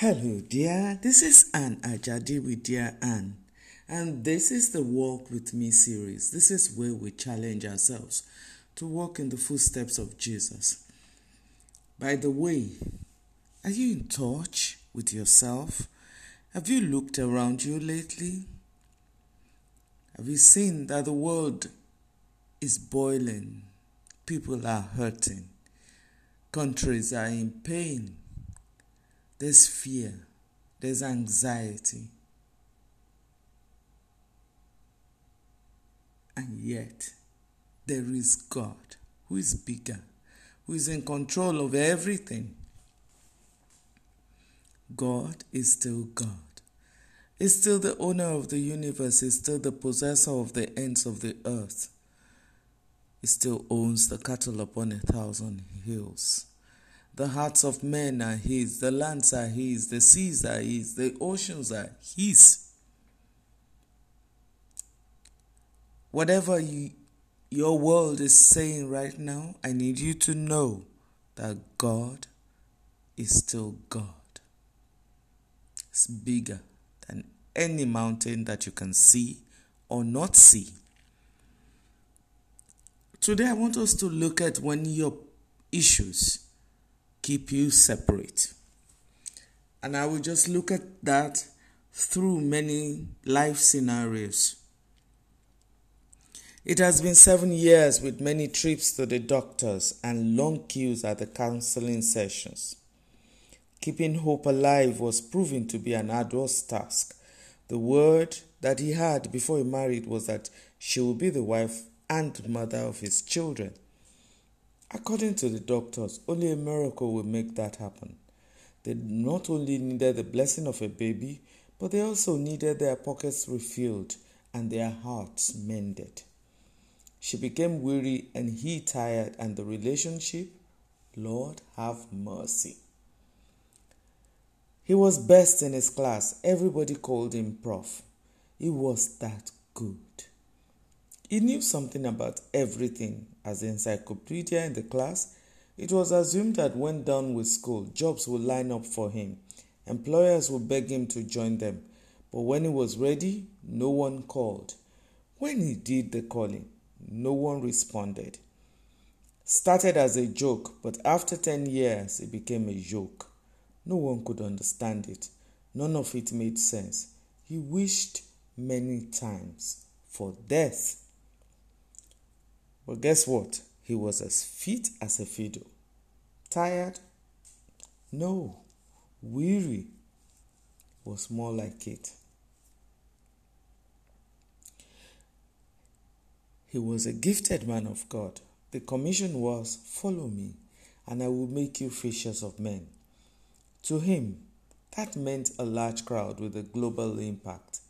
Hello, dear. This is Anne Ajadi with Dear Anne, and this is the Walk with Me series. This is where we challenge ourselves to walk in the footsteps of Jesus. By the way, are you in touch with yourself? Have you looked around you lately? Have you seen that the world is boiling? People are hurting. Countries are in pain. There's fear. There's anxiety. And yet, there is God who is bigger, who is in control of everything. God is still God. He's still the owner of the universe. He's still the possessor of the ends of the earth. He still owns the cattle upon a thousand hills. The hearts of men are His, the lands are His, the seas are His, the oceans are His. Whatever you, your world is saying right now, I need you to know that God is still God. It's bigger than any mountain that you can see or not see. Today, I want us to look at when your issues keep you separate. And I will just look at that through many life scenarios. It has been seven years with many trips to the doctors and long queues at the counseling sessions. Keeping hope alive was proving to be an arduous task. The word that he had before he married was that she would be the wife and mother of his children. According to the doctors, only a miracle will make that happen. They not only needed the blessing of a baby, but they also needed their pockets refilled and their hearts mended. She became weary and he tired, and the relationship, Lord, have mercy. He was best in his class. Everybody called him Prof. He was that good. He knew something about everything. As the encyclopedia in the class, it was assumed that when done with school, jobs would line up for him. Employers would beg him to join them. But when he was ready, no one called. When he did the calling, no one responded. Started as a joke, but after 10 years, it became a joke. No one could understand it. None of it made sense. He wished many times for death. But guess what? He was as fit as a fiddle. Tired? No. Weary was more like it. He was a gifted man of God. The commission was follow me, and I will make you fishers of men. To him, that meant a large crowd with a global impact.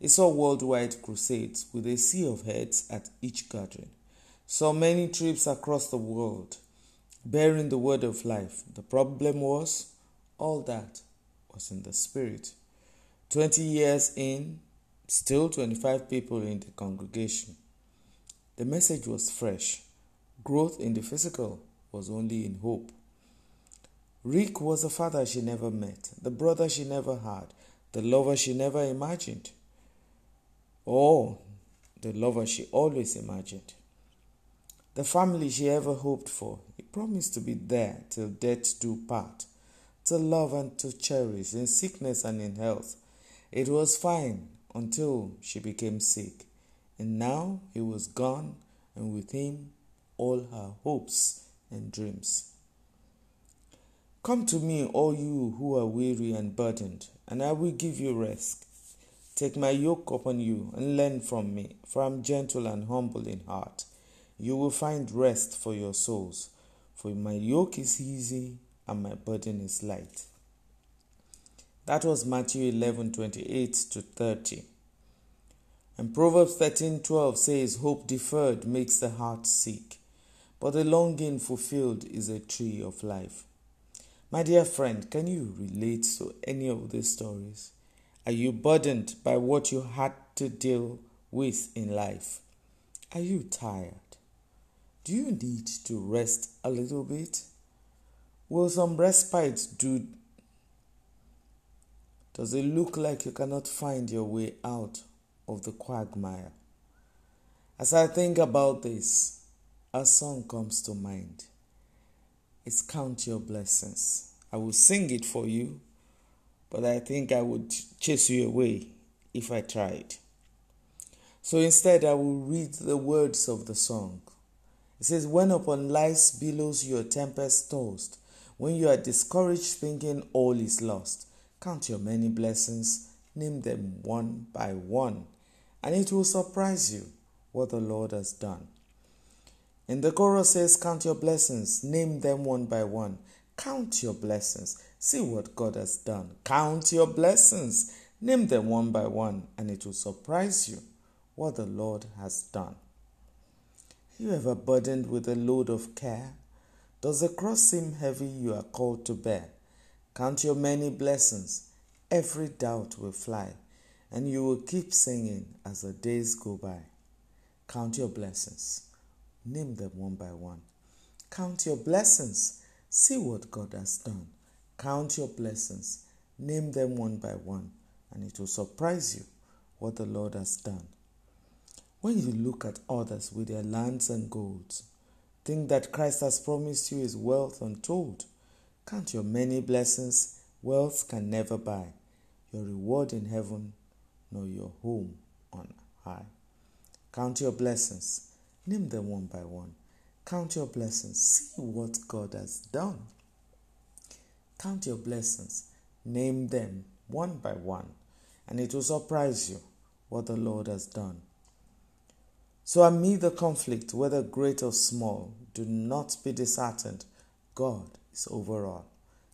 He saw worldwide crusades with a sea of heads at each gathering. Saw many trips across the world, bearing the word of life. The problem was, all that was in the spirit. 20 years in, still 25 people in the congregation. The message was fresh. Growth in the physical was only in hope. Rick was a father she never met, the brother she never had, the lover she never imagined, or the lover she always imagined. The family she ever hoped for. He promised to be there till death do part, to love and to cherish in sickness and in health. It was fine until she became sick, and now he was gone, and with him all her hopes and dreams. Come to me, all you who are weary and burdened, and I will give you rest. Take my yoke upon you and learn from me, for I am gentle and humble in heart. You will find rest for your souls, for my yoke is easy and my burden is light. That was Matthew 11 28 to 30. And Proverbs 13 12 says, Hope deferred makes the heart sick, but the longing fulfilled is a tree of life. My dear friend, can you relate to any of these stories? Are you burdened by what you had to deal with in life? Are you tired? Do you need to rest a little bit? Will some respite do Does it look like you cannot find your way out of the quagmire? As I think about this, a song comes to mind. It's Count Your Blessings. I will sing it for you, but I think I would chase you away if I tried. So instead, I will read the words of the song. It says, When upon life's billows your tempest tossed, when you are discouraged thinking all is lost, count your many blessings, name them one by one, and it will surprise you what the Lord has done. In the chorus says, Count your blessings, name them one by one. Count your blessings, see what God has done. Count your blessings, name them one by one, and it will surprise you what the Lord has done. You ever burdened with a load of care? Does the cross seem heavy you are called to bear? Count your many blessings, every doubt will fly, and you will keep singing as the days go by. Count your blessings, name them one by one. Count your blessings, see what God has done. Count your blessings, name them one by one, and it will surprise you what the Lord has done. When you look at others with their lands and golds, think that Christ has promised you his wealth untold. Count your many blessings, wealth can never buy your reward in heaven, nor your home on high. Count your blessings, name them one by one. Count your blessings, see what God has done. Count your blessings, name them one by one, and it will surprise you what the Lord has done. So, amid the conflict, whether great or small, do not be disheartened. God is over all.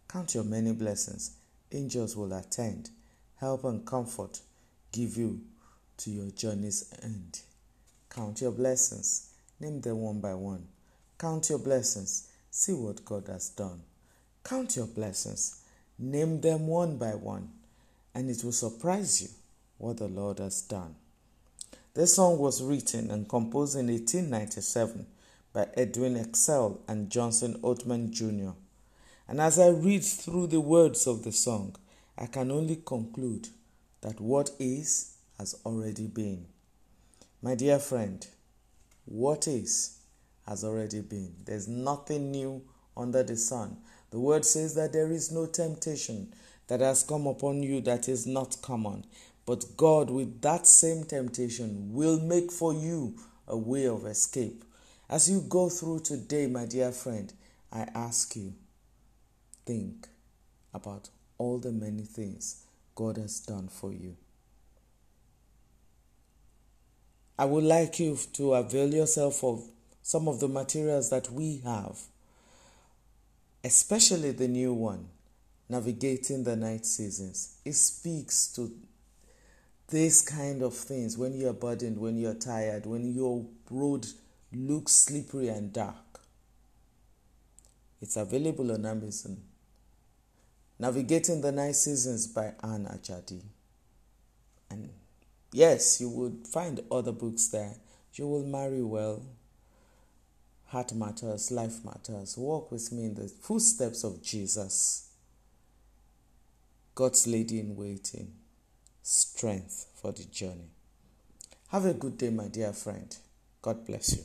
Count your many blessings. Angels will attend, help and comfort give you to your journey's end. Count your blessings. Name them one by one. Count your blessings. See what God has done. Count your blessings. Name them one by one. And it will surprise you what the Lord has done. This song was written and composed in 1897 by Edwin Excell and Johnson Oatman Jr. And as I read through the words of the song, I can only conclude that what is has already been. My dear friend, what is has already been. There's nothing new under the sun. The word says that there is no temptation that has come upon you that is not common. But God, with that same temptation, will make for you a way of escape. As you go through today, my dear friend, I ask you, think about all the many things God has done for you. I would like you to avail yourself of some of the materials that we have, especially the new one, Navigating the Night Seasons. It speaks to these kind of things when you're burdened, when you're tired, when your road looks slippery and dark. It's available on Amazon. Navigating the Night Seasons by Anne Ajadi. And yes, you would find other books there. You will marry well. Heart matters, life matters. Walk with me in the footsteps of Jesus. God's lady in waiting strength for the journey. Have a good day, my dear friend. God bless you.